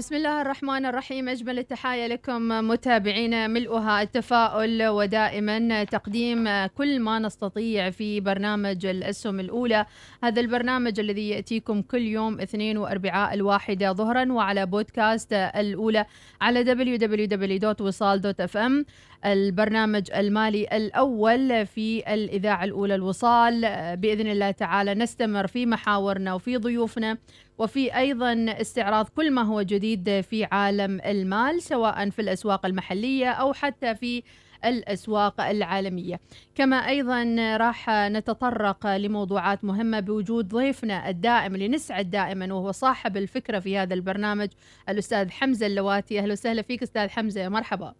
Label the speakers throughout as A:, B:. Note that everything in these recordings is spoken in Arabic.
A: بسم الله الرحمن الرحيم. أجمل التحايا لكم متابعينا ملؤها التفاؤل ودائما تقديم كل ما نستطيع في برنامج الأسهم الأولى. هذا البرنامج الذي يأتيكم كل يوم اثنين وأربعاء الواحدة ظهرا وعلى بودكاست الأولى على www.wisal.fm البرنامج المالي الأول في الإذاعة الأولى الوصال. بإذن الله تعالى نستمر في محاورنا وفي ضيوفنا وفي أيضا استعراض كل ما هو جديد في عالم المال سواء في الأسواق المحلية أو حتى في الأسواق العالمية. كما أيضا راح نتطرق لموضوعات مهمة بوجود ضيفنا الدائم اللي نسعد دائما وهو صاحب الفكرة في هذا البرنامج الأستاذ حمزة اللواتي. أهلا وسهلا فيك أستاذ حمزة مرحبا.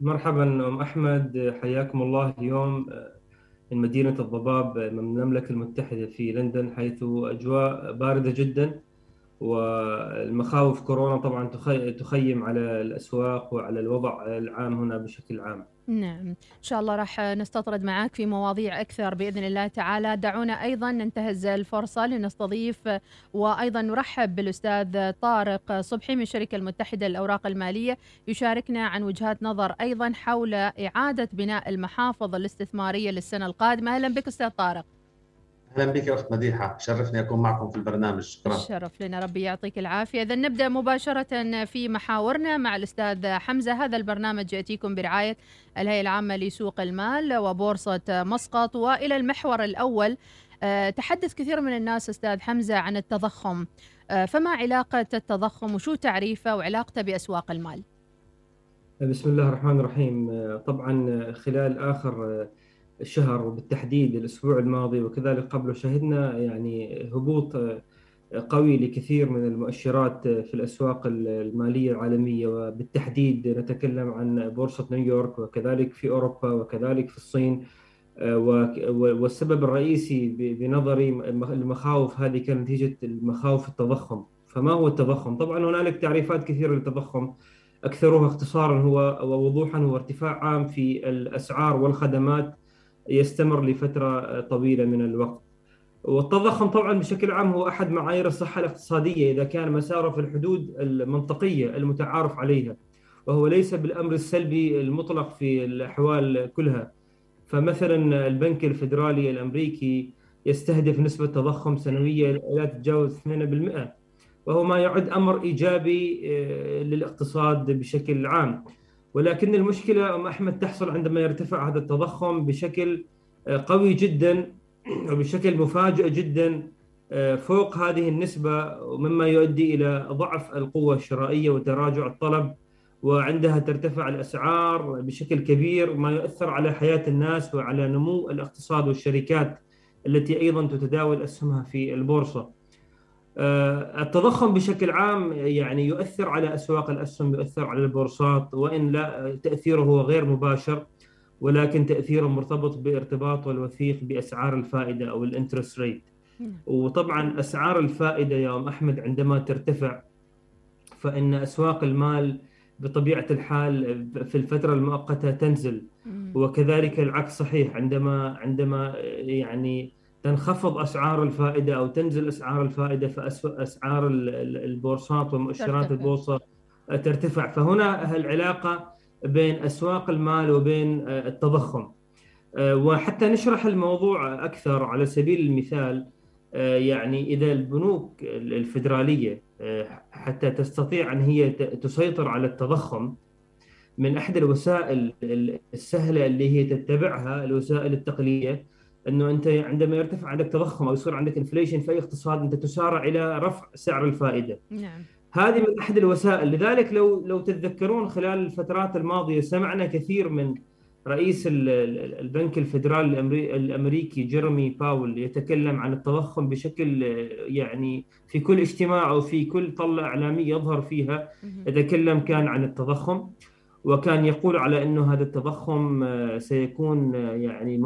B: مرحبا أم أحمد. حياكم الله اليوم من مدينة الضباب من المملكة المتحدة في لندن حيث أجواء باردة جدا. والمخاوف كورونا طبعا تخيم على الأسواق وعلى الوضع العام هنا بشكل عام.
A: نعم. إن شاء الله راح نستطرد معك في مواضيع أكثر بإذن الله تعالى. دعونا أيضا ننتهز الفرصة لنستضيف وأيضا نرحب بالأستاذ طارق صبحي من الشركة المتحدة للأوراق المالية. يشاركنا عن وجهات نظر أيضا حول إعادة بناء المحافظ الاستثمارية للسنة القادمة. أهلا بك أستاذ طارق.
C: أهلا بك يا أخت مديحة. شرفني أكون معكم في البرنامج. شكرا.
A: شرف لنا. ربي يعطيك العافية. اذا نبدأ مباشرة في محاورنا مع الأستاذ حمزة. هذا البرنامج يأتيكم برعاية الهيئة العامة لسوق المال وبورصة مسقط. وإلى المحور الأول آه، تحدث كثير من الناس أستاذ حمزة عن التضخم. آه، فما علاقة التضخم وشو تعريفه وعلاقته بأسواق المال؟
B: بسم الله الرحمن الرحيم. آه، طبعا خلال آخر الشهر وبالتحديد الأسبوع الماضي وكذلك قبله شهدنا يعني هبوط قوي لكثير من المؤشرات في الأسواق المالية العالمية. وبالتحديد نتكلم عن بورصة نيويورك وكذلك في أوروبا وكذلك في الصين والسبب الرئيسي بنظري المخاوف هذه كانت نتيجة المخاوف التضخم. فما هو التضخم؟ طبعا هنالك تعريفات كثيرة للتضخم. أكثرها اختصارا هو ووضوحا هو ارتفاع عام في الأسعار والخدمات يستمر لفترة طويلة من الوقت. والتضخم طبعا بشكل عام هو أحد معايير الصحة الاقتصادية إذا كان مساره في الحدود المنطقية المتعارف عليها وهو ليس بالأمر السلبي المطلق في الأحوال كلها. فمثلا البنك الفيدرالي الأمريكي يستهدف نسبة تضخم سنوية لا تتجاوز 2% وهو ما يعد أمر إيجابي آه، للاقتصاد بشكل عام. ولكن المشكلة أم أحمد تحصل عندما يرتفع هذا التضخم بشكل آه، قوي جدا وبشكل مفاجئ جدا آه، فوق هذه النسبة مما يؤدي إلى ضعف القوة الشرائية وتراجع الطلب وعندها ترتفع الأسعار بشكل كبير ما يؤثر على حياة الناس وعلى نمو الاقتصاد والشركات التي أيضا تتداول أسهمها في البورصة. آه، التضخم بشكل عام يعني يؤثر على أسواق الأسهم يؤثر على البورصات وإن لا تأثيره هو غير مباشر ولكن تأثيره مرتبط بارتباطه الوثيق بأسعار الفائدة أو الانترست ريت. نعم. وطبعا أسعار الفائدة يا أم أحمد عندما ترتفع فإن أسواق المال بطبيعة الحال في الفترة المؤقتة تنزل. وكذلك العكس صحيح عندما عندما يعني تنخفض أسعار الفائدة أو تنزل أسعار الفائدة فاسعار البورصات ومؤشرات البورصة ترتفع. فهنا العلاقة بين أسواق المال وبين آه، التضخم. آه، وحتى نشرح الموضوع أكثر على سبيل المثال يعني إذا البنوك الفدرالية حتى تستطيع أن هي تسيطر على التضخم من أحد الوسائل السهلة اللي هي تتبعها الوسائل التقليدية إنه أنت عندما يرتفع عندك تضخم أو يصير عندك انفليشن في أي اقتصاد أنت تسارع إلى رفع سعر الفائدة. نعم. هذه من أحد الوسائل لذلك لو لو تتذكرون خلال الفترات الماضية سمعنا كثير من رئيس البنك الفدرالي الأمريكي جيرمي باول يتكلم عن التضخم بشكل يعني في كل اجتماع أو في كل طله إعلامية يظهر فيها يتكلم كان عن التضخم وكان يقول على إنه هذا التضخم آه، سيكون آه، يعني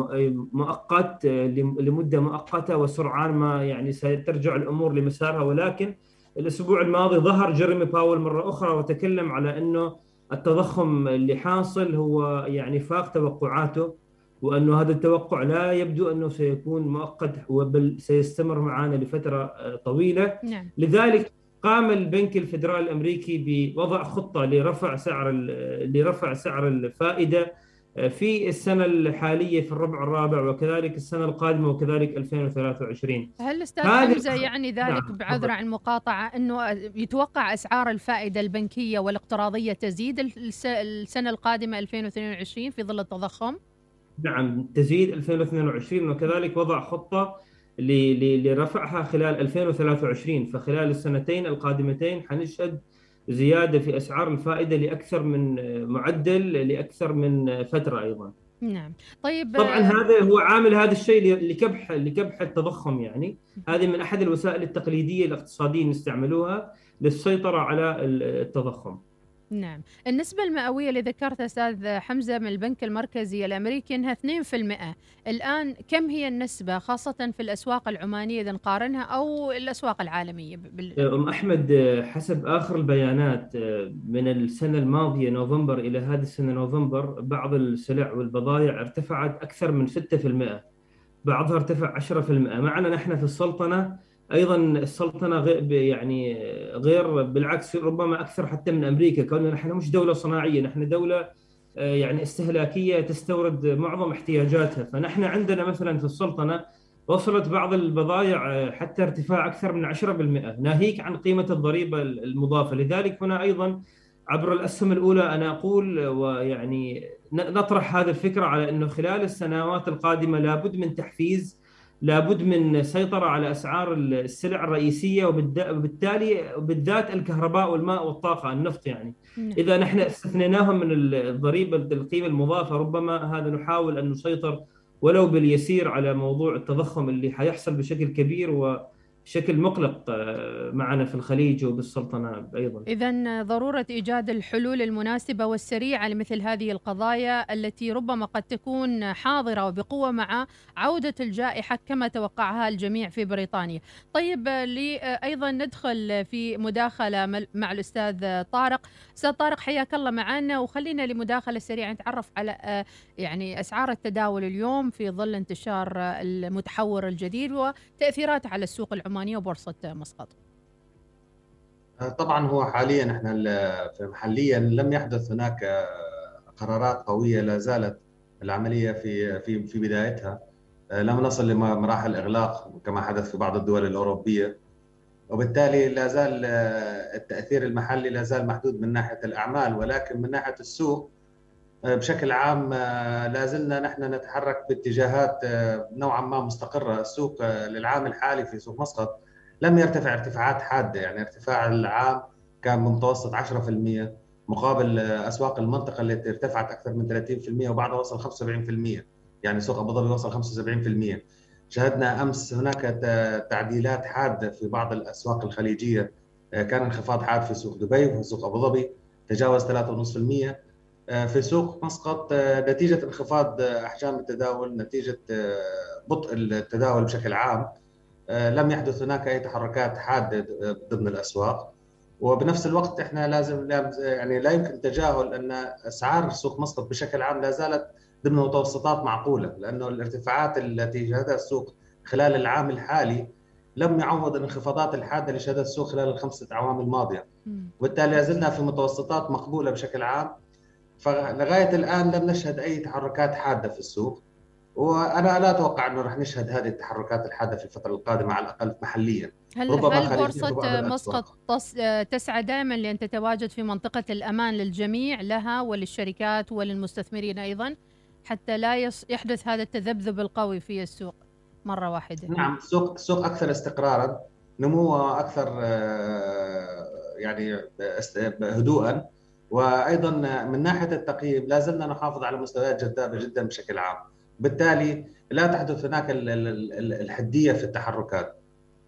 B: مؤقت آه، لمدة مؤقتة وسرعان ما يعني سترجع الأمور لمسارها ولكن الأسبوع الماضي ظهر جيرمي باول مرة أخرى وتكلم على إنه التضخم اللي حاصل هو يعني فاق توقعاته وأنه هذا التوقع لا يبدو أنه سيكون مؤقت بل سيستمر معنا لفترة طويلة نعم. لذلك قام البنك الفدرالي الأمريكي بوضع خطة لرفع سعر لرفع سعر الفائدة آه، في السنة الحالية في الربع الرابع وكذلك السنة القادمة وكذلك 2023
A: هل أستاذ حمزة يعني ذلك نعم. بعذر عن المقاطعة أنه يتوقع أسعار الفائدة البنكية والاقتراضية تزيد السنة القادمة 2022 في ظل التضخم؟
B: نعم تزيد 2022 وكذلك وضع خطة لرفعها خلال 2023 فخلال السنتين القادمتين حنشهد زيادة في أسعار الفائدة لأكثر من معدل لأكثر من فترة أيضا.
A: نعم طيب
B: طبعا هذا هو عامل هذا الشيء لكبح لكبح التضخم يعني هذه من أحد الوسائل التقليدية الاقتصادية نستعملوها للسيطرة على التضخم.
A: نعم. النسبة المئوية اللي ذكرتها أستاذ حمزة من البنك المركزي الأمريكي أنها 2% الآن كم هي النسبة خاصة في الأسواق العمانية إذا نقارنها أو الأسواق العالمية
B: بال... أم أحمد حسب آخر البيانات من السنة الماضية نوفمبر إلى هذه السنة نوفمبر بعض السلع والبضائع ارتفعت أكثر من 6% بعضها ارتفع 10% معنا نحن في السلطنة أيضا السلطنة غير يعني غير بالعكس ربما أكثر حتى من أمريكا كوننا نحن مش دولة صناعية نحن دولة آه، يعني استهلاكية تستورد معظم احتياجاتها. فنحن عندنا مثلا في السلطنة وصلت بعض البضائع آه، حتى ارتفاع أكثر من 10% ناهيك عن قيمة الضريبة المضافة. لذلك هنا أيضا عبر الأسهم الأولى أنا أقول ويعني نطرح هذه الفكرة على إنه خلال السنوات القادمة لابد من تحفيز لابد من سيطرة على أسعار السلع الرئيسية وبالتالي بالذات الكهرباء والماء والطاقة النفط يعني نعم. إذا نحن استثنيناهم من الضريبة القيمة المضافة ربما هذا نحاول أن نسيطر ولو باليسير على موضوع التضخم اللي حيحصل بشكل كبير و بشكل مقلق آه، معنا في الخليج وبالسلطنة أيضا.
A: إذا ضرورة إيجاد الحلول المناسبة والسريعة لمثل هذه القضايا التي ربما قد تكون حاضرة وبقوة مع عودة الجائحة كما توقعها الجميع في بريطانيا. طيب أيضا ندخل في مداخلة مع الأستاذ طارق. أستاذ طارق حياك الله معنا وخلينا لمداخلة سريعة نتعرف على آه، يعني أسعار التداول اليوم في ظل انتشار المتحور الجديد وتأثيراته على السوق العماني العمانية وبورصة مسقط.
C: طبعا هو حاليا إحنا محليا لم يحدث هناك قرارات قوية لا زالت العملية في في في بدايتها. لم نصل لمراحل إغلاق كما حدث في بعض الدول الأوروبية. وبالتالي لا زال التأثير المحلي لا زال محدود من ناحية الأعمال ولكن من ناحية السوق بشكل عام لا زلنا نحن نتحرك باتجاهات نوعا ما مستقرة، السوق للعام الحالي في سوق مسقط لم يرتفع ارتفاعات حادة، يعني ارتفاع العام كان بمتوسط 10% مقابل أسواق المنطقة التي ارتفعت أكثر من 30% وبعدها وصل 75%، يعني سوق أبو ظبي وصل 75%. شهدنا أمس هناك تعديلات حادة في بعض الأسواق الخليجية كان انخفاض حاد في سوق دبي وفي سوق أبو ظبي تجاوز 3.5% آه، في سوق مسقط آه، نتيجة انخفاض آه، أحجام التداول نتيجة بطء التداول بشكل عام. لم يحدث هناك أي تحركات حادة ضمن الأسواق. وبنفس الوقت إحنا لازم يعني لا يمكن تجاهل أن أسعار سوق مسقط بشكل عام لا زالت ضمن متوسطات معقولة لأنه الارتفاعات التي شهدها السوق خلال العام الحالي لم يعوض الانخفاضات الحادة اللي شهدها السوق خلال الخمسة أعوام الماضية. وبالتالي لا زلنا في متوسطات مقبولة بشكل عام. فلغاية الآن لم نشهد أي تحركات حادة في السوق وأنا لا أتوقع أنه راح نشهد هذه التحركات الحادة في الفترة القادمة على الأقل محليا.
A: هل هل بورصة مسقط تسعى دائما لأن تتواجد في منطقة الأمان للجميع لها وللشركات وللمستثمرين أيضا حتى لا يحدث هذا التذبذب القوي في السوق مرة واحدة؟
C: نعم السوق السوق أكثر استقرارا نموه أكثر آه، يعني هدوءا وأيضا من ناحية التقييم لا زلنا نحافظ على مستويات جذابه جدا بشكل عام. بالتالي لا تحدث هناك الحدية في التحركات.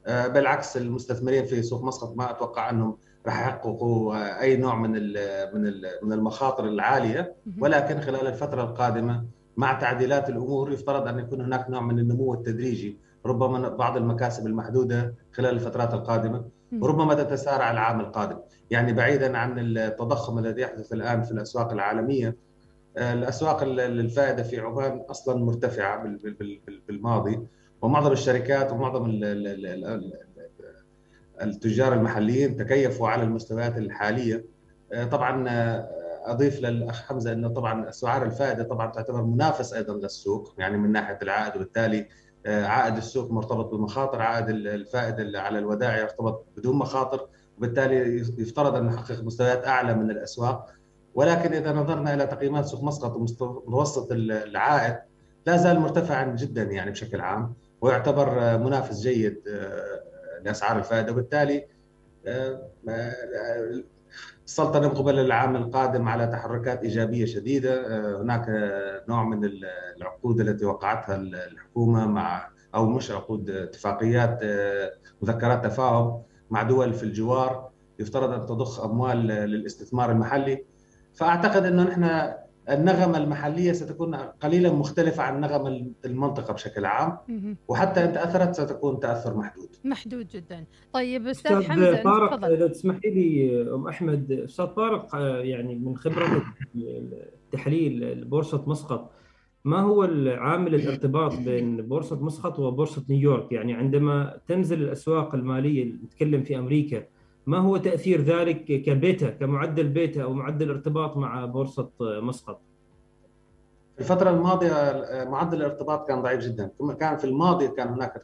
C: آه، بالعكس المستثمرين في سوق مسقط ما أتوقع أنهم راح يحققوا أي نوع من من من المخاطر العالية. ولكن خلال الفترة القادمة مع تعديلات الأمور يفترض أن يكون هناك نوع من النمو التدريجي. ربما بعض المكاسب المحدودة خلال الفترات القادمة. وربما تتسارع العام القادم. يعني بعيدا عن التضخم الذي يحدث الآن في الأسواق العالمية آه، الأسواق الفائدة في عمان أصلا مرتفعة بالماضي ومعظم الشركات ومعظم التجار المحليين تكيفوا على المستويات الحالية. آه، طبعا آه، أضيف للأخ حمزة إنه طبعا أسعار الفائدة طبعا تعتبر منافس أيضا للسوق يعني من ناحية العائد وبالتالي عائد السوق مرتبط بالمخاطر عائد الفائده على الودائع يرتبط بدون مخاطر وبالتالي يفترض أن نحقق مستويات أعلى من الأسواق. ولكن إذا نظرنا إلى تقييمات سوق مسقط ومتوسط العائد لا زال مرتفعا جدا يعني بشكل عام ويعتبر منافس جيد آه، لأسعار الفائدة. وبالتالي آه، آه، السلطنه قبل العام القادم على تحركات إيجابية شديدة. هناك نوع من العقود التي وقعتها الحكومة مع أو مش عقود اتفاقيات مذكرات تفاهم مع دول في الجوار. يفترض أن تضخ أموال للاستثمار المحلي. فأعتقد أنه نحن النغمة المحلية ستكون قليلا مختلفة عن نغمة المنطقة بشكل عام وحتى إن تأثرت ستكون تأثر محدود.
A: محدود جدا. طيب أستاذ حمزة
B: طارق إذا تسمحي لي أم أحمد أستاذ طارق يعني من خبرة التحليل بورصه مسقط ما هو العامل الارتباط بين بورصة مسقط وبورصة نيويورك؟ يعني عندما تنزل الأسواق المالية نتكلم في أمريكا ما هو تأثير ذلك كبيتا كمعدل بيتا أو معدل ارتباط مع بورصة مسقط؟
C: في الفترة الماضية معدل الارتباط كان ضعيف جدا، كان في الماضي كان هناك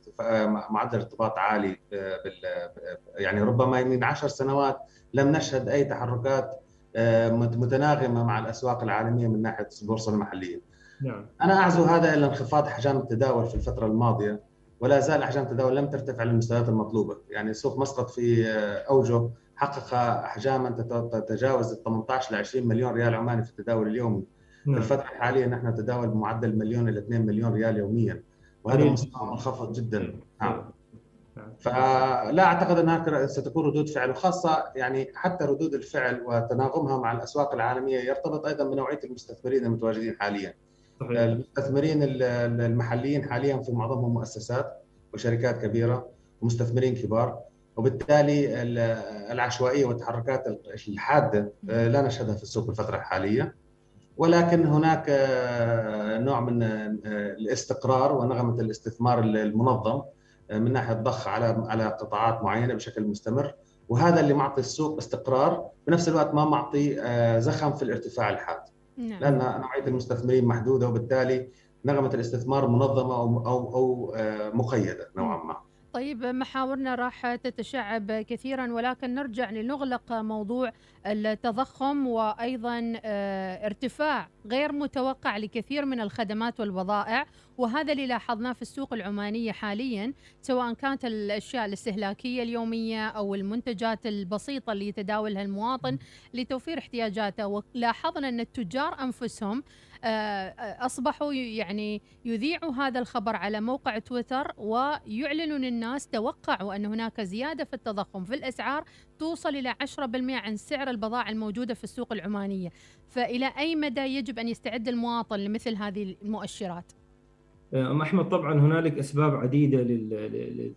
C: معدل ارتباط عالي بال يعني ربما من عشر سنوات لم نشهد أي تحركات آه، متناغمة مع الأسواق العالمية من ناحية البورصة المحلية. نعم. أنا أعزو هذا إلى انخفاض أحجام التداول في الفترة الماضية ولا زال أحجام التداول لم ترتفع للمستويات المطلوبة، يعني سوق مسقط في اوجه حقق احجاما تتجاوز ال 18 ل 20 مليون ريال عماني في التداول اليومي. نعم. في الفترة الحالية نحن نتداول بمعدل مليون إلى 2 مليون ريال يوميا وهذا مستوى منخفض جدا نعم. نعم. فلا أعتقد أنها ستكون ردود فعل وخاصة يعني حتى ردود الفعل وتناغمها مع الأسواق العالمية يرتبط أيضا بنوعية المستثمرين المتواجدين حاليا. صحيح. المستثمرين المحليين حاليا في معظمهم مؤسسات وشركات كبيرة ومستثمرين كبار وبالتالي العشوائية والتحركات الحادة آه، لا نشهدها في السوق الفترة الحالية. ولكن هناك آه، نوع من آه، الاستقرار ونغمة الاستثمار المنظم من ناحية ضخ على على قطاعات معينة بشكل مستمر. وهذا اللي معطي السوق استقرار بنفس الوقت ما معطي زخم في الارتفاع الحاد. نعم. لأن نوعيه المستثمرين محدودة وبالتالي نغمة الاستثمار منظمة أو أو أو آه، مقيدة نوعا ما.
A: طيب محاورنا راح تتشعب كثيرا ولكن نرجع لنغلق موضوع التضخم وأيضا آه، ارتفاع غير متوقع لكثير من الخدمات والبضائع وهذا اللي لاحظناه في السوق العمانيه حاليا سواء كانت الأشياء الاستهلاكية اليومية أو المنتجات البسيطة اللي يتداولها المواطن لتوفير احتياجاته. ولاحظنا أن التجار أنفسهم آه، أصبحوا يعني يذيعوا هذا الخبر على موقع تويتر ويعلنوا للناس توقعوا أن هناك زيادة في التضخم في الأسعار توصل إلى 10% عن سعر البضائع الموجودة في السوق العمانية، فإلى أي مدى يجب أن يستعد المواطن لمثل هذه المؤشرات؟
B: آه، أم أحمد طبعا هنالك أسباب عديدة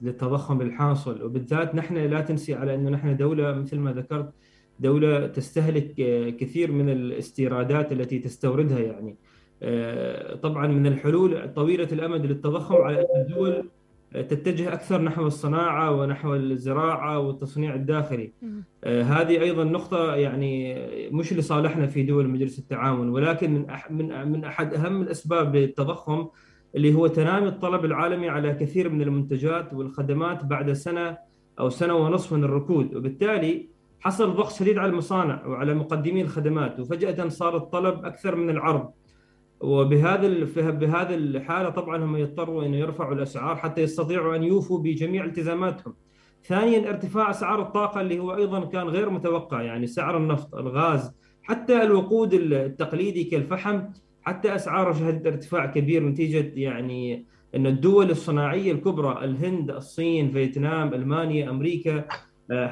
B: للتضخم الحاصل وبالذات نحن لا تنسي على أنه نحن دولة مثل ما ذكرت دولة تستهلك كثير من الاستيرادات التي تستوردها يعني. آه، طبعا من الحلول طويلة الأمد للتضخم على أن الدول تتجه أكثر نحو الصناعة ونحو الزراعة والتصنيع الداخلي. آه، هذه أيضا نقطة يعني مش لصالحنا في دول مجلس التعاون ولكن من من من أحد أهم الأسباب للتضخم اللي هو تنامي الطلب العالمي على كثير من المنتجات والخدمات بعد سنة أو سنة ونصف من الركود. وبالتالي حصل ضغط شديد على المصانع وعلى مقدمي الخدمات وفجأة صار الطلب أكثر من العرض وبهذا بهذه الحالة طبعا هم يضطروا ان يرفعوا الأسعار حتى يستطيعوا أن يوفوا بجميع التزاماتهم. ثانيا ارتفاع أسعار الطاقة اللي هو أيضا كان غير متوقع يعني سعر النفط، الغاز، حتى الوقود التقليدي كالفحم حتى اسعاره شهدت ارتفاع كبير نتيجة يعني إن الدول الصناعية الكبرى الهند، الصين، فيتنام، ألمانيا، أمريكا آه،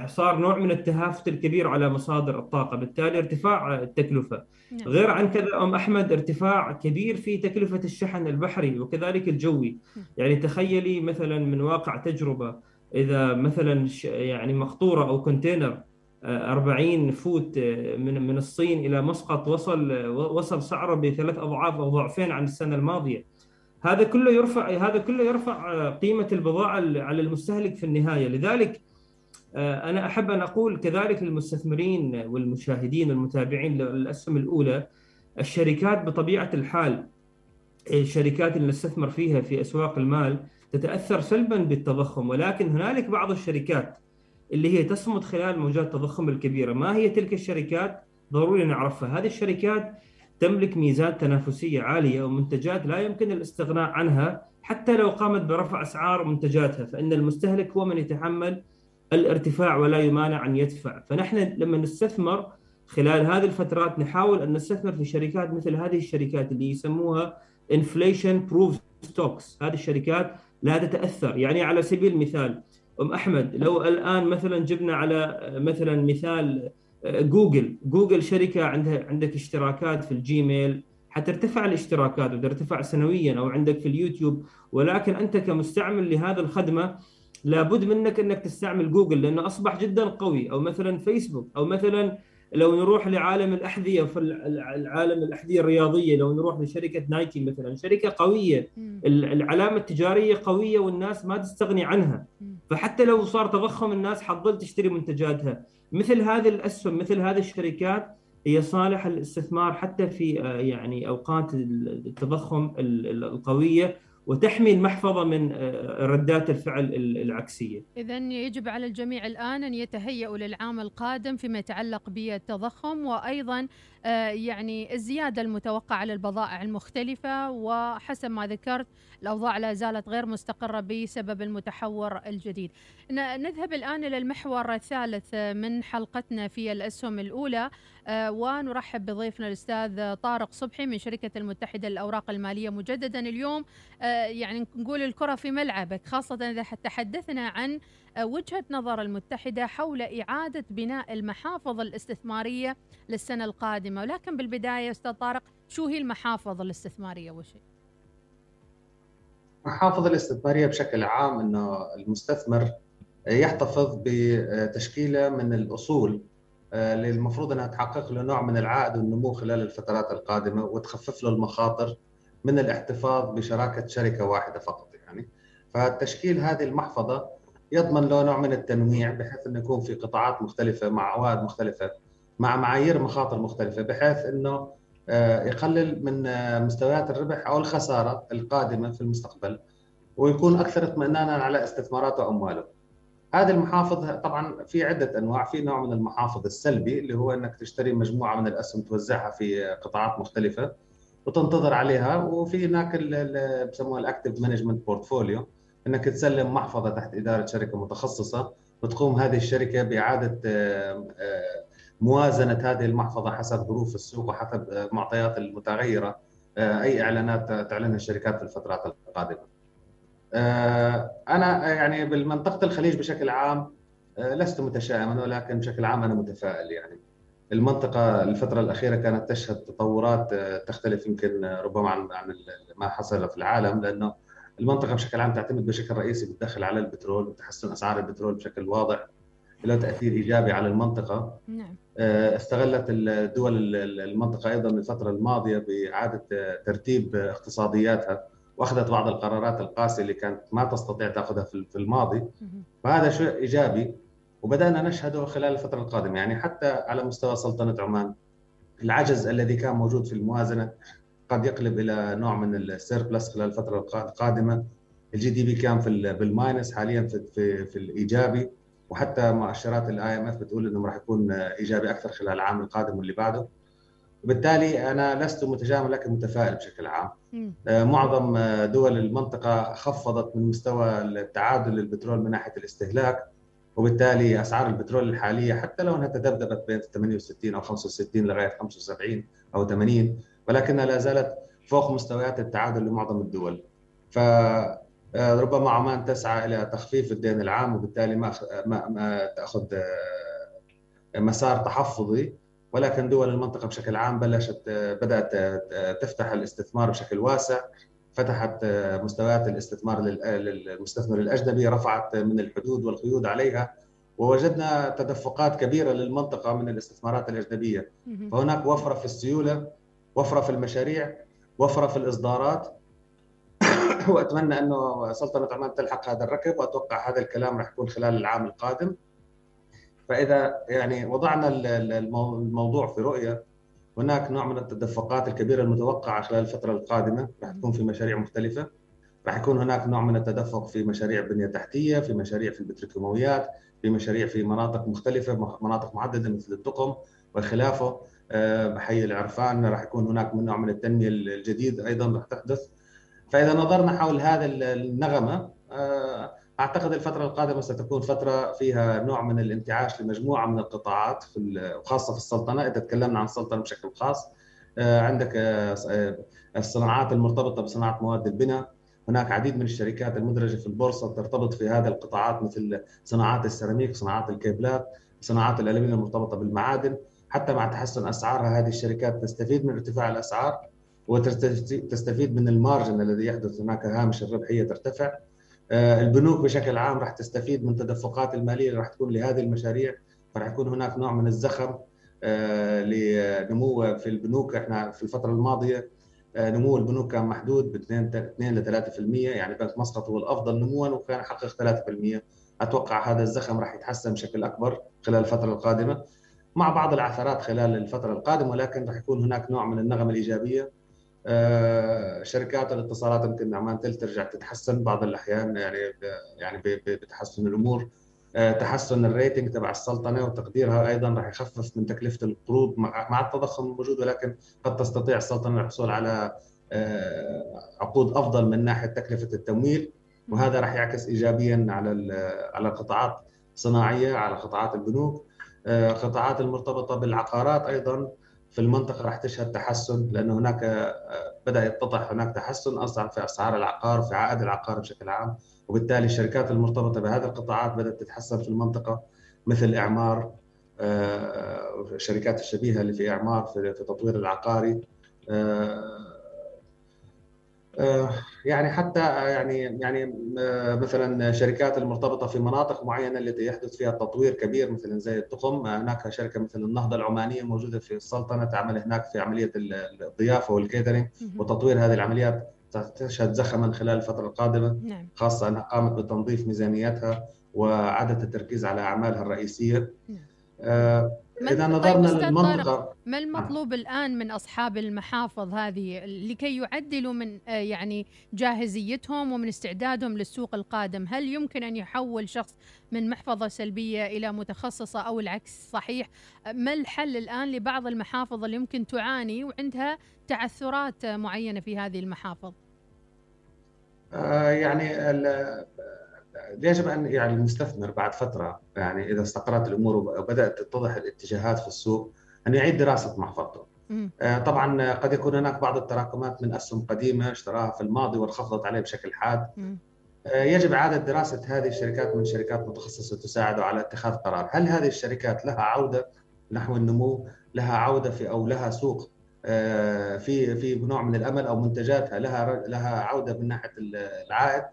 B: صار نوع من التهافت الكبير على مصادر الطاقة، بالتالي ارتفاع التكلفة. نعم. غير عن كذا أم أحمد ارتفاع كبير في تكلفة الشحن البحري وكذلك الجوي، نعم. يعني تخيلي مثلا من واقع تجربة إذا مثلا يعني مقطورة أو container 40 foot آه، من من الصين إلى مسقط وصل وصل سعره بثلاث أضعاف أو ضعفين عن السنة الماضية. هذا كله يرفع هذا كله يرفع آه، قيمة البضاعة على المستهلك في النهاية، لذلك آه، أنا أحب أن أقول كذلك للمستثمرين والمشاهدين والمتابعين للأسهم الأولى الشركات بطبيعة الحال الشركات اللي نستثمر فيها في أسواق المال تتأثر سلبا بالتضخم ولكن هنالك بعض الشركات اللي هي تصمد خلال موجات التضخم الكبيرة، ما هي تلك الشركات؟ ضروري نعرفها، هذه الشركات تملك ميزات تنافسية عالية ومنتجات لا يمكن الاستغناء عنها حتى لو قامت برفع أسعار منتجاتها، فإن المستهلك هو من يتحمل الارتفاع ولا يمانع أن يدفع، فنحن لما نستثمر خلال هذه الفترات نحاول أن نستثمر في شركات مثل هذه الشركات اللي يسموها inflation proof stocks، هذه الشركات لا تتأثر، يعني على سبيل المثال أمام أحمد لو الآن مثلا جبنا على مثلا مثال جوجل. جوجل شركة عندها عندك اشتراكات في الجيميل حترتفع الاشتراكات وترتفع سنويا أو عندك في اليوتيوب. ولكن أنت كمستعمل لهذه الخدمة لابد منك إنك تستعمل جوجل لأنه أصبح جدا قوي. أو مثلا فيسبوك أو مثلا لو نروح لعالم الأحذية في العالم الأحذية الرياضية لو نروح لشركة نايكي مثلا شركة قوية. العلامة التجارية قوية والناس ما تستغني عنها. فحتى لو صار تضخم الناس حتظل تشتري منتجاتها. مثل هذه الأسهم مثل هذه الشركات هي صالحه للاستثمار حتى في آه، يعني أوقات التضخم القوية. وتحمي المحفظة من آه، ردات الفعل العكسية.
A: إذا يجب على الجميع الآن أن يتهيأوا للعام القادم فيما يتعلق بالتضخم وأيضا آه، يعني الزيادة المتوقعة للبضائع المختلفة. وحسب ما ذكرت الأوضاع لا زالت غير مستقرة بسبب المتحور الجديد. نذهب الآن إلى المحور الثالث من حلقتنا في الأسهم الأولى. آه، ونرحب بضيفنا الأستاذ طارق صبحي من شركة المتحدة للأوراق المالية مجددا اليوم آه، يعني نقول الكرة في ملعبك خاصة إذا تحدثنا عن وجهة نظر المتحدة حول إعادة بناء المحافظ الاستثمارية للسنة القادمة ولكن بالبداية أستاذ طارق شو هي المحافظ الاستثمارية أول شيء؟
C: المحافظ الاستثمارية بشكل عام أنه المستثمر يحتفظ بتشكيلة من الأصول آه، اللي المفروض أنها تحقق له نوع من العائد والنمو خلال الفترات القادمة وتخفف له المخاطر من الاحتفاظ بشراكة شركة واحدة فقط يعني فتشكيل هذه المحفظة يضمن له نوع من التنويع بحيث إنه يكون في قطاعات مختلفة مع عوائد مختلفة مع معايير مخاطر مختلفة بحيث إنه آه، يقلل من آه، مستويات الربح أو الخسارة القادمة في المستقبل ويكون أكثر اطمئنانا على استثماراته وأمواله. هذه المحافظ طبعا في عدة أنواع، في نوع من المحافظ السلبي اللي هو إنك تشتري مجموعة من الأسهم توزعها في قطاعات مختلفة وتنتظر عليها وفي هناك بسموها ال active management portfolio إنك تسلم محفظة تحت إدارة شركة متخصصة وتقوم هذه الشركة بإعادة آه، آه، موازنة هذه المحفظة حسب ظروف السوق وحسب آه، المعطيات المتغيرة أي إعلانات تعلنها الشركات في الفترات القادمة. أنا يعني بالمنطقة الخليج بشكل عام لست متشائما ولكن بشكل عام أنا متفائل يعني. المنطقة الفترة الأخيرة كانت تشهد تطورات تختلف يمكن ربما عن ما حصل في العالم لأنه المنطقة بشكل عام تعتمد بشكل رئيسي بالدخل على البترول وتحسن أسعار البترول بشكل واضح له تأثير إيجابي على المنطقة نعم. آه، استغلت الدول المنطقة أيضا الفترة الماضية بإعادة ترتيب اقتصادياتها واخذت بعض القرارات القاسية اللي كانت ما تستطيع تاخذها في الماضي. فهذا شيء إيجابي وبدأنا نشهده خلال الفترة القادمة. يعني حتى على مستوى سلطنة عمان العجز الذي كان موجود في الموازنة قد يقلب إلى نوع من ال surplus خلال الفترة القادمة. ال GDP كان في بال minus حاليا في في, في الإيجابي. وحتى مؤشرات ال IMF بتقول انه راح يكون إيجابي أكثر خلال العام القادم واللي بعده. وبالتالي أنا لست متشائم لكن متفائل بشكل عام. آه، معظم دول المنطقة خفضت من مستوى التعادل للبترول من ناحية الاستهلاك وبالتالي أسعار البترول الحالية حتى لو إنها تذبذبت بين 68 أو 65 لغاية 75 أو 80 ولكنها لا زالت فوق مستويات التعادل لمعظم الدول. ف آه، ربما عمان تسعى إلى تخفيف الدين العام وبالتالي ما ما, ما تأخذ آه، مسار تحفظي. ولكن دول المنطقة بشكل عام بلشت بدأت تفتح الاستثمار بشكل واسع فتحت مستويات الاستثمار للمستثمر الأجنبي رفعت من الحدود والقيود عليها ووجدنا تدفقات كبيرة للمنطقة من الاستثمارات الأجنبية. فهناك وفرة في السيولة وفرة في المشاريع وفرة في الإصدارات. وأتمنى أنه سلطنة عمان تلحق هذا الركب وأتوقع هذا الكلام راح يكون خلال العام القادم. فإذا يعني وضعنا الموضوع في رؤية هناك نوع من التدفقات الكبيرة المتوقعة خلال الفترة القادمة راح تكون في مشاريع مختلفة. راح يكون هناك نوع من التدفق في مشاريع بنية تحتية في مشاريع في البتروكيماويات في مشاريع في مناطق مختلفة مناطق معدده مثل الدقم وخلافه آه، بحي العرفان. راح يكون هناك من نوع من التنمية الجديد أيضا راح تحدث. فإذا نظرنا حول هذا النغمة آه، أعتقد الفترة القادمة ستكون فترة فيها نوع من الانتعاش لمجموعة من القطاعات في وخاصة في السلطنة. إذا تكلمنا عن السلطنة بشكل خاص آه، عندك الصناعات المرتبطة بصناعة مواد البناء. هناك عديد من الشركات المدرجة في البورصة ترتبط في هذه القطاعات مثل صناعات السيراميك صناعات ال cableات صناعات الألمنيوم المرتبطة بالمعادن. حتى مع تحسن أسعارها هذه الشركات تستفيد من ارتفاع الأسعار وتستفيد من ال margin الذي يحدث هناك هامش الربحية ترتفع. آه، البنوك بشكل عام راح تستفيد من التدفقات المالية اللي راح تكون لهذه المشاريع. فراح يكون هناك نوع من الزخم آه، لنمو في البنوك. إحنا في الفترة الماضية آه، نمو البنوك كان محدود ب 2 2 ل 3% يعني بنك مسقط هو الأفضل نموا وكان يحقق 3% أتوقع هذا الزخم راح يتحسن بشكل أكبر خلال الفترة القادمة مع بعض العثرات خلال الفترة القادمة ولكن راح يكون هناك نوع من النغمة الإيجابية. آه، شركات الاتصالات يمكن عمان ترجع تتحسن بعض الأحيان يعني يعني بتحسن الأمور. آه، تحسن الريتنج تبع السلطنة وتقديرها أيضا راح يخفف من تكلفة القروض مع التضخم الموجود ولكن قد تستطيع السلطنة الحصول على آه، عقود أفضل من ناحية تكلفة التمويل. وهذا راح يعكس ايجابيا على على القطاعات الصناعية على قطاعات البنوك. قطاعات المرتبطة بالعقارات أيضا في المنطقة راح تشهد تحسن لأنه هناك آه، بدأ يتضح هناك تحسن أصلا في أسعار العقار وفي عائد العقار بشكل عام. وبالتالي الشركات المرتبطة بهذه القطاعات بدأت تتحسن في المنطقة مثل إعمار الشركات آه، الشبيهة اللي في إعمار في التطوير العقاري آه، آه، يعني حتى يعني يعني آه، مثلا شركات المرتبطة في مناطق معينة التي يحدث فيها تطوير كبير مثلا زي التقم آه، هناك شركة مثل النهضة العمانية موجودة في السلطنة تعمل هناك في عملية الضيافة والكيترينج وتطوير هذه العمليات تشهد زخما خلال الفترة القادمة نعم. خاصة أنها قامت بتنظيف ميزانيتها وعادت التركيز على أعمالها الرئيسية. نعم.
A: إذا نظرنا طيب للمنطقة ما المطلوب الآن من أصحاب المحافظ هذه لكي يعدلوا من آه، يعني جاهزيتهم ومن استعدادهم للسوق القادم؟ هل يمكن أن يحول شخص من محفظة سلبية إلى متخصصة أو العكس صحيح؟ ما الحل الآن لبعض المحافظ اللي يمكن تعاني وعندها تعثرات معينة في هذه المحافظ؟
C: آه يعني يجب أن يعني المستثمر بعد فترة يعني إذا استقرت الأمور وبدأت تتضح الاتجاهات في السوق أن يعيد دراسة محفظته. آه، طبعا قد يكون هناك بعض التراكمات من أسهم قديمة اشتراها في الماضي وانخفضت عليه بشكل حاد. آه، يجب إعادة دراسة هذه الشركات من شركات متخصصة تساعده على اتخاذ قرار، هل هذه الشركات لها عودة نحو النمو؟ لها عودة في أو لها سوق آه، في في نوع من الأمل أو منتجاتها لها لها عودة من ناحية العائد؟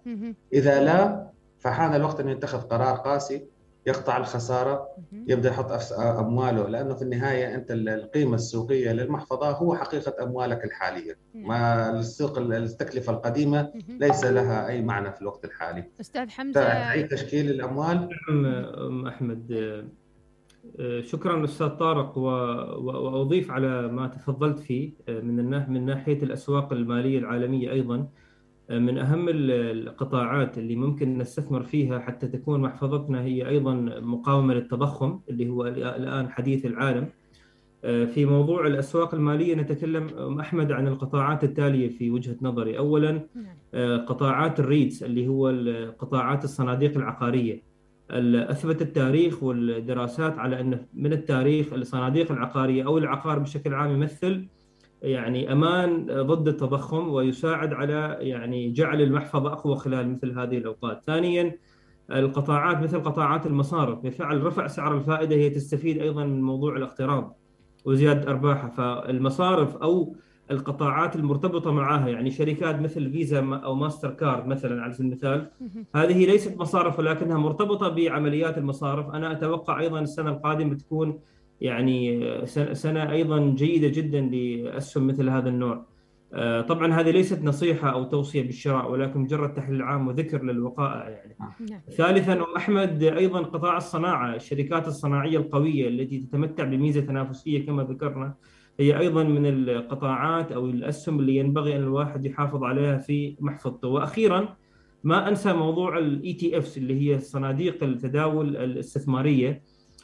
C: إذا لا فحان الوقت إنه يتخذ قرار قاسي يقطع الخسارة يبدأ يحط أمواله. لأنه في النهاية أنت القيمة السوقية للمحفظة هو حقيقة أموالك الحالية. ما السوق التكلفة القديمة ليس لها أي معنى في الوقت الحالي.
A: أستاذ حمزة.
C: اي تشكيل الاموال
B: نعم أحمد. شكرا أستاذ طارق وأضيف على ما تفضلت فيه من من ناحية الأسواق المالية العالمية أيضا. من أهم القطاعات اللي ممكن نستثمر فيها حتى تكون محفظتنا هي أيضا مقاومة للتضخم اللي هو الآن حديث العالم. في موضوع الأسواق المالية نتكلم أحمد عن القطاعات التالية في وجهة نظري، اولا قطاعات الريتس اللي هو قطاعات الصناديق العقارية. اثبت التاريخ والدراسات على أن من التاريخ الصناديق العقارية أو العقار بشكل عام يمثل يعني أمان ضد التضخم ويساعد على يعني جعل المحفظة أقوى خلال مثل هذه الأوقات. ثانيا القطاعات مثل قطاعات المصارف بفعل رفع سعر الفائدة هي تستفيد أيضا من موضوع الاقتراض وزيادة أرباحها. فالمصارف أو القطاعات المرتبطة معها يعني شركات مثل فيزا أو ماستر كارد مثلا على سبيل المثال هذه ليست مصارف ولكنها مرتبطة بعمليات المصارف. أنا أتوقع أيضا السنة القادمة تكون يعني سنه أيضا جيدة جدا لأسهم مثل هذا النوع. آه، طبعا هذه ليست نصيحة أو توصية بالشراء ولكن مجرد تحليل عام وذكر للوقائع يعني. نعم. ثالثا احمد أيضا قطاع الصناعة، الشركات الصناعية القوية التي تتمتع بميزة تنافسية كما ذكرنا هي أيضا من القطاعات أو الأسهم اللي ينبغي أن الواحد يحافظ عليها في محفظته، وأخيرا ما أنسى موضوع ال ETFs اللي هي صناديق التداول الاستثمارية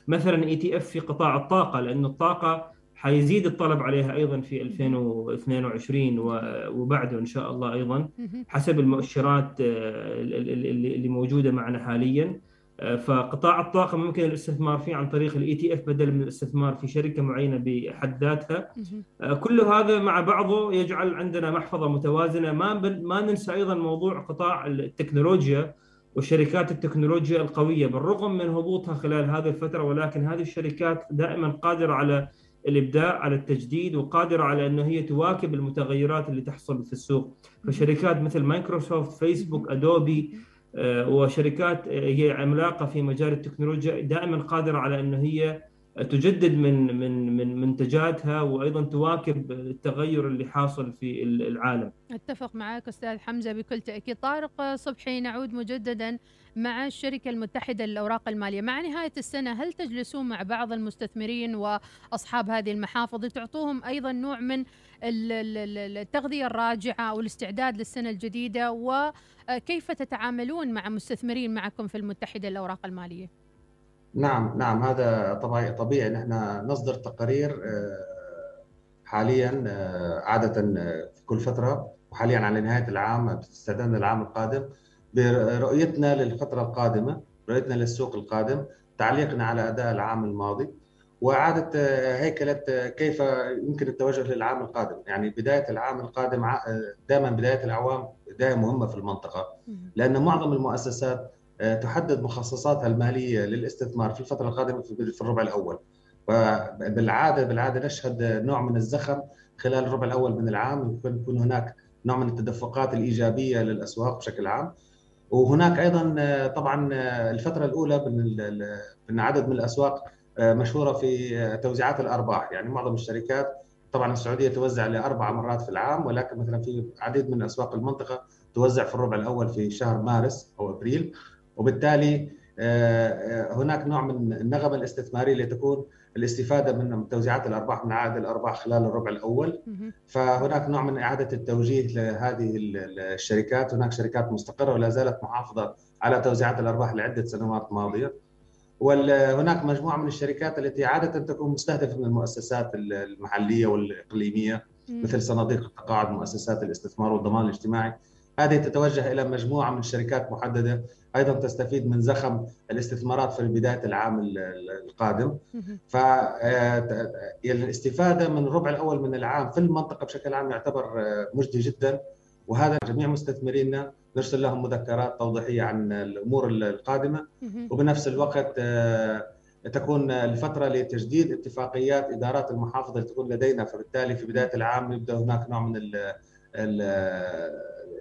B: مثلا ETF في قطاع الطاقة لأنه الطاقة حيزيد الطلب عليها أيضا في 2022 وبعده إن شاء الله أيضا حسب المؤشرات آه، اللي موجودة معنا حاليا. آه، فقطاع الطاقة ممكن الاستثمار فيه عن طريق ال ETF بدل من الاستثمار في شركة معينة بحد ذاتها. آه، كل هذا مع بعضه يجعل عندنا محفظة متوازنة. ما ما ننسى أيضا موضوع قطاع التكنولوجيا. وشركات التكنولوجيا القوية بالرغم من هبوطها خلال هذه الفترة ولكن هذه الشركات دائما قادرة على الإبداع على التجديد وقادرة على إنه هي تواكب المتغيرات اللي تحصل في السوق. فشركات مثل مايكروسوفت فيسبوك أدوبي آه، وشركات هي عملاقة في مجال التكنولوجيا دائما قادرة على إنه هي تجدد من من من منتجاتها وأيضا تواكب التغير اللي حاصل في العالم.
A: أتفق معك أستاذ حمزة بكل تأكيد طارق صبحي نعود مجددا مع الشركة المتحدة للأوراق المالية مع نهاية السنة هل تجلسون مع بعض المستثمرين وأصحاب هذه المحافظ تعطوهم أيضا نوع من التغذية الراجعة أو الاستعداد للسنة الجديدة وكيف تتعاملون مع مستثمرين معكم في المتحدة للأوراق المالية؟
C: نعم نعم هذا طبيعي طبيعي. ان إحنا نصدر تقارير آه، حاليا آه، عادة آه، في كل فترة وحاليا على نهاية العام استعدادنا للعام القادم. برؤيتنا للفترة القادمة رؤيتنا للسوق القادم تعليقنا على أداء العام الماضي وإعادة هيكلة كيف يمكن التوجه للعام القادم. يعني بداية العام القادم دائما بداية الاعوام بدايه مهمة في المنطقة لأن معظم المؤسسات تحدد مخصصاتها المالية للاستثمار في الفترة القادمة في الربع الأول. وبالعاده بالعادة نشهد نوع من الزخم خلال الربع الأول من العام يكون هناك نوع من التدفقات الإيجابية للأسواق بشكل عام. وهناك أيضا آه، طبعا آه، الفترة الأولى من عدد من الأسواق مشهورة في توزيعات الأرباح. يعني معظم الشركات طبعا السعودية توزع لأربع مرات في العام ولكن مثلا في عديد من أسواق المنطقة توزع في الربع الأول في شهر مارس أو أبريل. وبالتالي آه، آه، هناك نوع من النغمة الاستثمارية لتكون الاستفادة من توزيعات الأرباح من عائد الأرباح خلال الربع الأول. فهناك نوع من إعادة التوجيه لهذه الشركات. هناك شركات مستقرة ولا زالت محافظة على توزيعات الأرباح لعدة سنوات ماضية. وهناك مجموعة من الشركات التي عادة تكون مستهدفة من المؤسسات المحلية والإقليمية مثل صناديق التقاعد مؤسسات الاستثمار والضمان الاجتماعي. هذه تتوجه إلى مجموعة من الشركات محددة أيضا تستفيد من زخم الاستثمارات في بداية العام القادم. فالاستفاده من الربع الأول من العام في المنطقة بشكل عام يعتبر مجدي جدا. وهذا جميع مستثمرينا نرسل لهم مذكرات توضيحية عن الأمور القادمة. وبنفس الوقت تكون الفترة لتجديد اتفاقيات إدارات المحافظة اللي تكون لدينا فبالتالي في بداية العام يبدأ هناك نوع من ال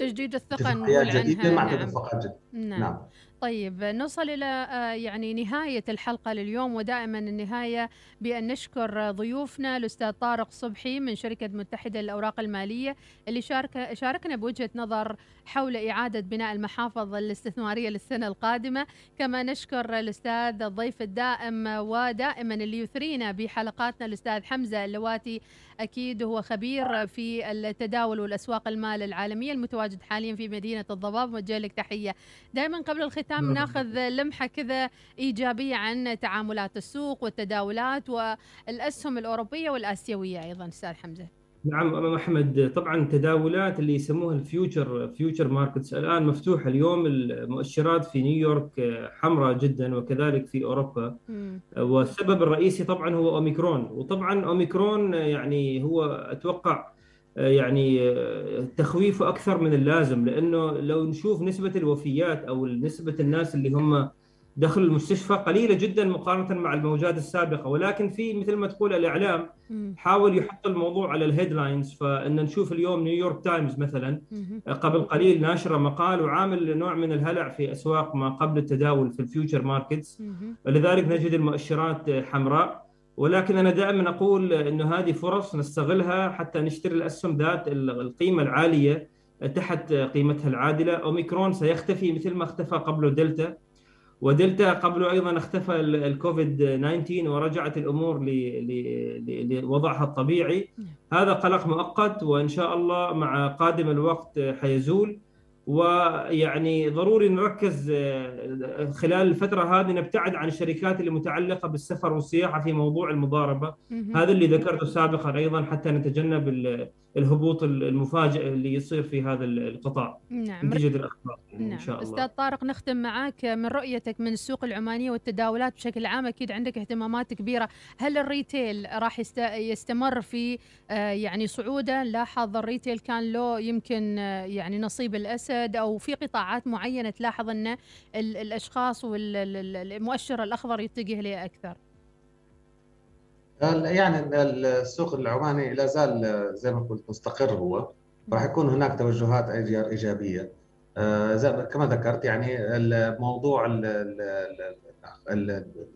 A: تجديد الثقة نقول عنها
C: مع نعم. جديدة
A: نعم. نعم طيب نوصل إلى آه، يعني نهاية الحلقة لليوم ودائما النهاية بأن نشكر ضيوفنا الأستاذ طارق صبحي من شركة متحدة للأوراق المالية اللي شارك شاركنا بوجهة نظر حول إعادة بناء المحافظ الاستثمارية للسنة القادمة. كما نشكر الأستاذ الضيف الدائم ودائما اللي يثرينا بحلقاتنا الأستاذ حمزة اللواتي أكيد هو خبير في التداول والأسواق المال العالمية المتواجد حاليا في مدينة الضباب. وجه لك تحية. دائما قبل الختام ناخذ لمحة كذا إيجابية عن تعاملات السوق والتداولات والأسهم الأوروبية والآسيوية أيضا أستاذ حمزة.
B: نعم أمام أحمد طبعا تداولات اللي يسموها ال future future markets الآن مفتوحة اليوم المؤشرات في نيويورك حمراء جدا وكذلك في أوروبا. والسبب الرئيسي طبعا هو أوميكرون. وطبعا أوميكرون يعني هو أتوقع يعني تخويفه أكثر من اللازم لأنه لو نشوف نسبة الوفيات أو نسبة الناس اللي هم دخل المستشفى قليلة جدا مقارنة مع الموجات السابقة. ولكن في مثل ما تقول الإعلام حاول يحط الموضوع على ال headlines فإن نشوف اليوم نيويورك تايمز مثلا قبل قليل ناشره مقال وعامل نوع من الهلع في أسواق ما قبل التداول في ال future markets. ولذلك نجد المؤشرات حمراء. ولكن أنا دائما أقول إنه هذه فرص نستغلها حتى نشتري الأسهم ذات القيمة العالية تحت قيمتها العادلة. أوميكرون سيختفي مثل ما اختفى قبله دلتا ودلتا قبله أيضا اختفى الكوفيد 19 ورجعت الأمور لوضعها الطبيعي. هذا قلق مؤقت وإن شاء الله مع قادم الوقت حيزول. ويعني ضروري نركز خلال الفترة هذه نبتعد عن الشركات اللي متعلقة بالسفر والسياحة في موضوع المضاربة. هذا اللي ذكرته سابقا أيضا حتى نتجنب الهبوط المفاجئ اللي يصير في هذا القطاع.
A: نعم. نتيجة الأخبار نعم. ان شاء الله. أستاذ طارق نختم معك من رؤيتك من السوق العمانية والتداولات بشكل عام أكيد عندك اهتمامات كبيرة. هل الريتيل راح يستمر في آه، يعني صعوده؟ لاحظ الريتيل كان له يمكن آه، يعني نصيب الأسد. أو في قطاعات معينة تلاحظ أن الأشخاص والمؤشر الأخضر يتجه ليه أكثر؟
C: يعني السوق العماني لا زال زي ما قلت مستقر هو. راح يكون هناك توجهات إيجابية. آه، زي كما ذكرت يعني الموضوع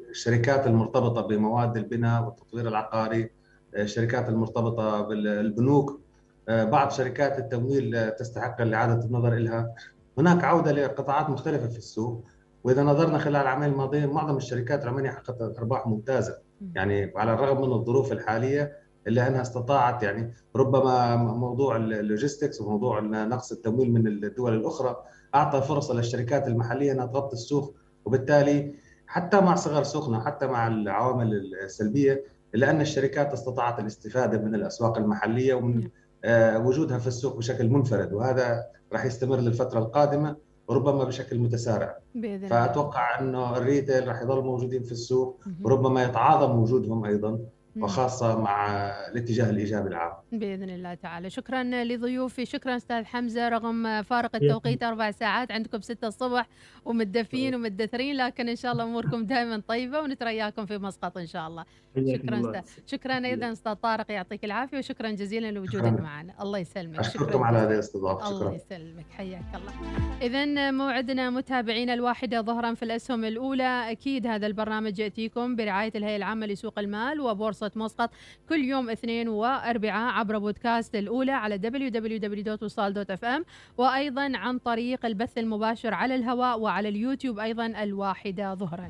C: الشركات المرتبطة بمواد البناء والتطوير العقاري الشركات المرتبطة بالبنوك بعض شركات التمويل تستحق اعاده النظر لها هناك عودة لقطاعات مختلفة في السوق وإذا نظرنا خلال العامين الماضيه معظم الشركات العمانيه حققت أرباح ممتازة. يعني على الرغم من الظروف الحالية إلا أنها استطاعت يعني ربما موضوع اللوجيستكس وموضوع نقص التمويل من الدول الأخرى أعطى فرصة للشركات المحلية إنها تغطي السوق. وبالتالي حتى مع صغر سوقنا حتى مع العوامل السلبية إلا أن الشركات استطاعت الاستفادة من الأسواق المحلية ومن آه، وجودها في السوق بشكل منفرد وهذا راح يستمر للفترة القادمة وربما بشكل متسارع. بإذن فأتوقع أنه الريتيل راح يضل موجودين في السوق وربما يتعاظم وجودهم أيضا. وخاصة مع الاتجاه الإيجابي العام.
A: بإذن الله تعالى. شكرا لضيوفي. شكرا أستاذ حمزة رغم فارق التوقيت أربع ساعات عندكم ستة الصبح ومدفين. ومدثرين لكن إن شاء الله أموركم دائما طيبة ونترياكم في مسقط إن شاء الله. شكرا أستاذ. شكرا أيضا أستاذ طارق يعطيك العافية وشكرا جزيلا لوجودك معنا. الله يسلمك.
C: أشكركم على هذه الاستضافة.
A: شكرا. الله يسلمك. حياك الله. إذا موعدنا متابعينا الواحدة ظهرا في الأسهم الأولى. أكيد هذا البرنامج يأتيكم برعاية الهيئة العامة لسوق المال وبورصة بورصة مسقط كل يوم اثنين واربعاء عبر بودكاست الأولى على www.وصال.fm وأيضا عن طريق البث المباشر على الهواء وعلى اليوتيوب أيضا الواحدة ظهرا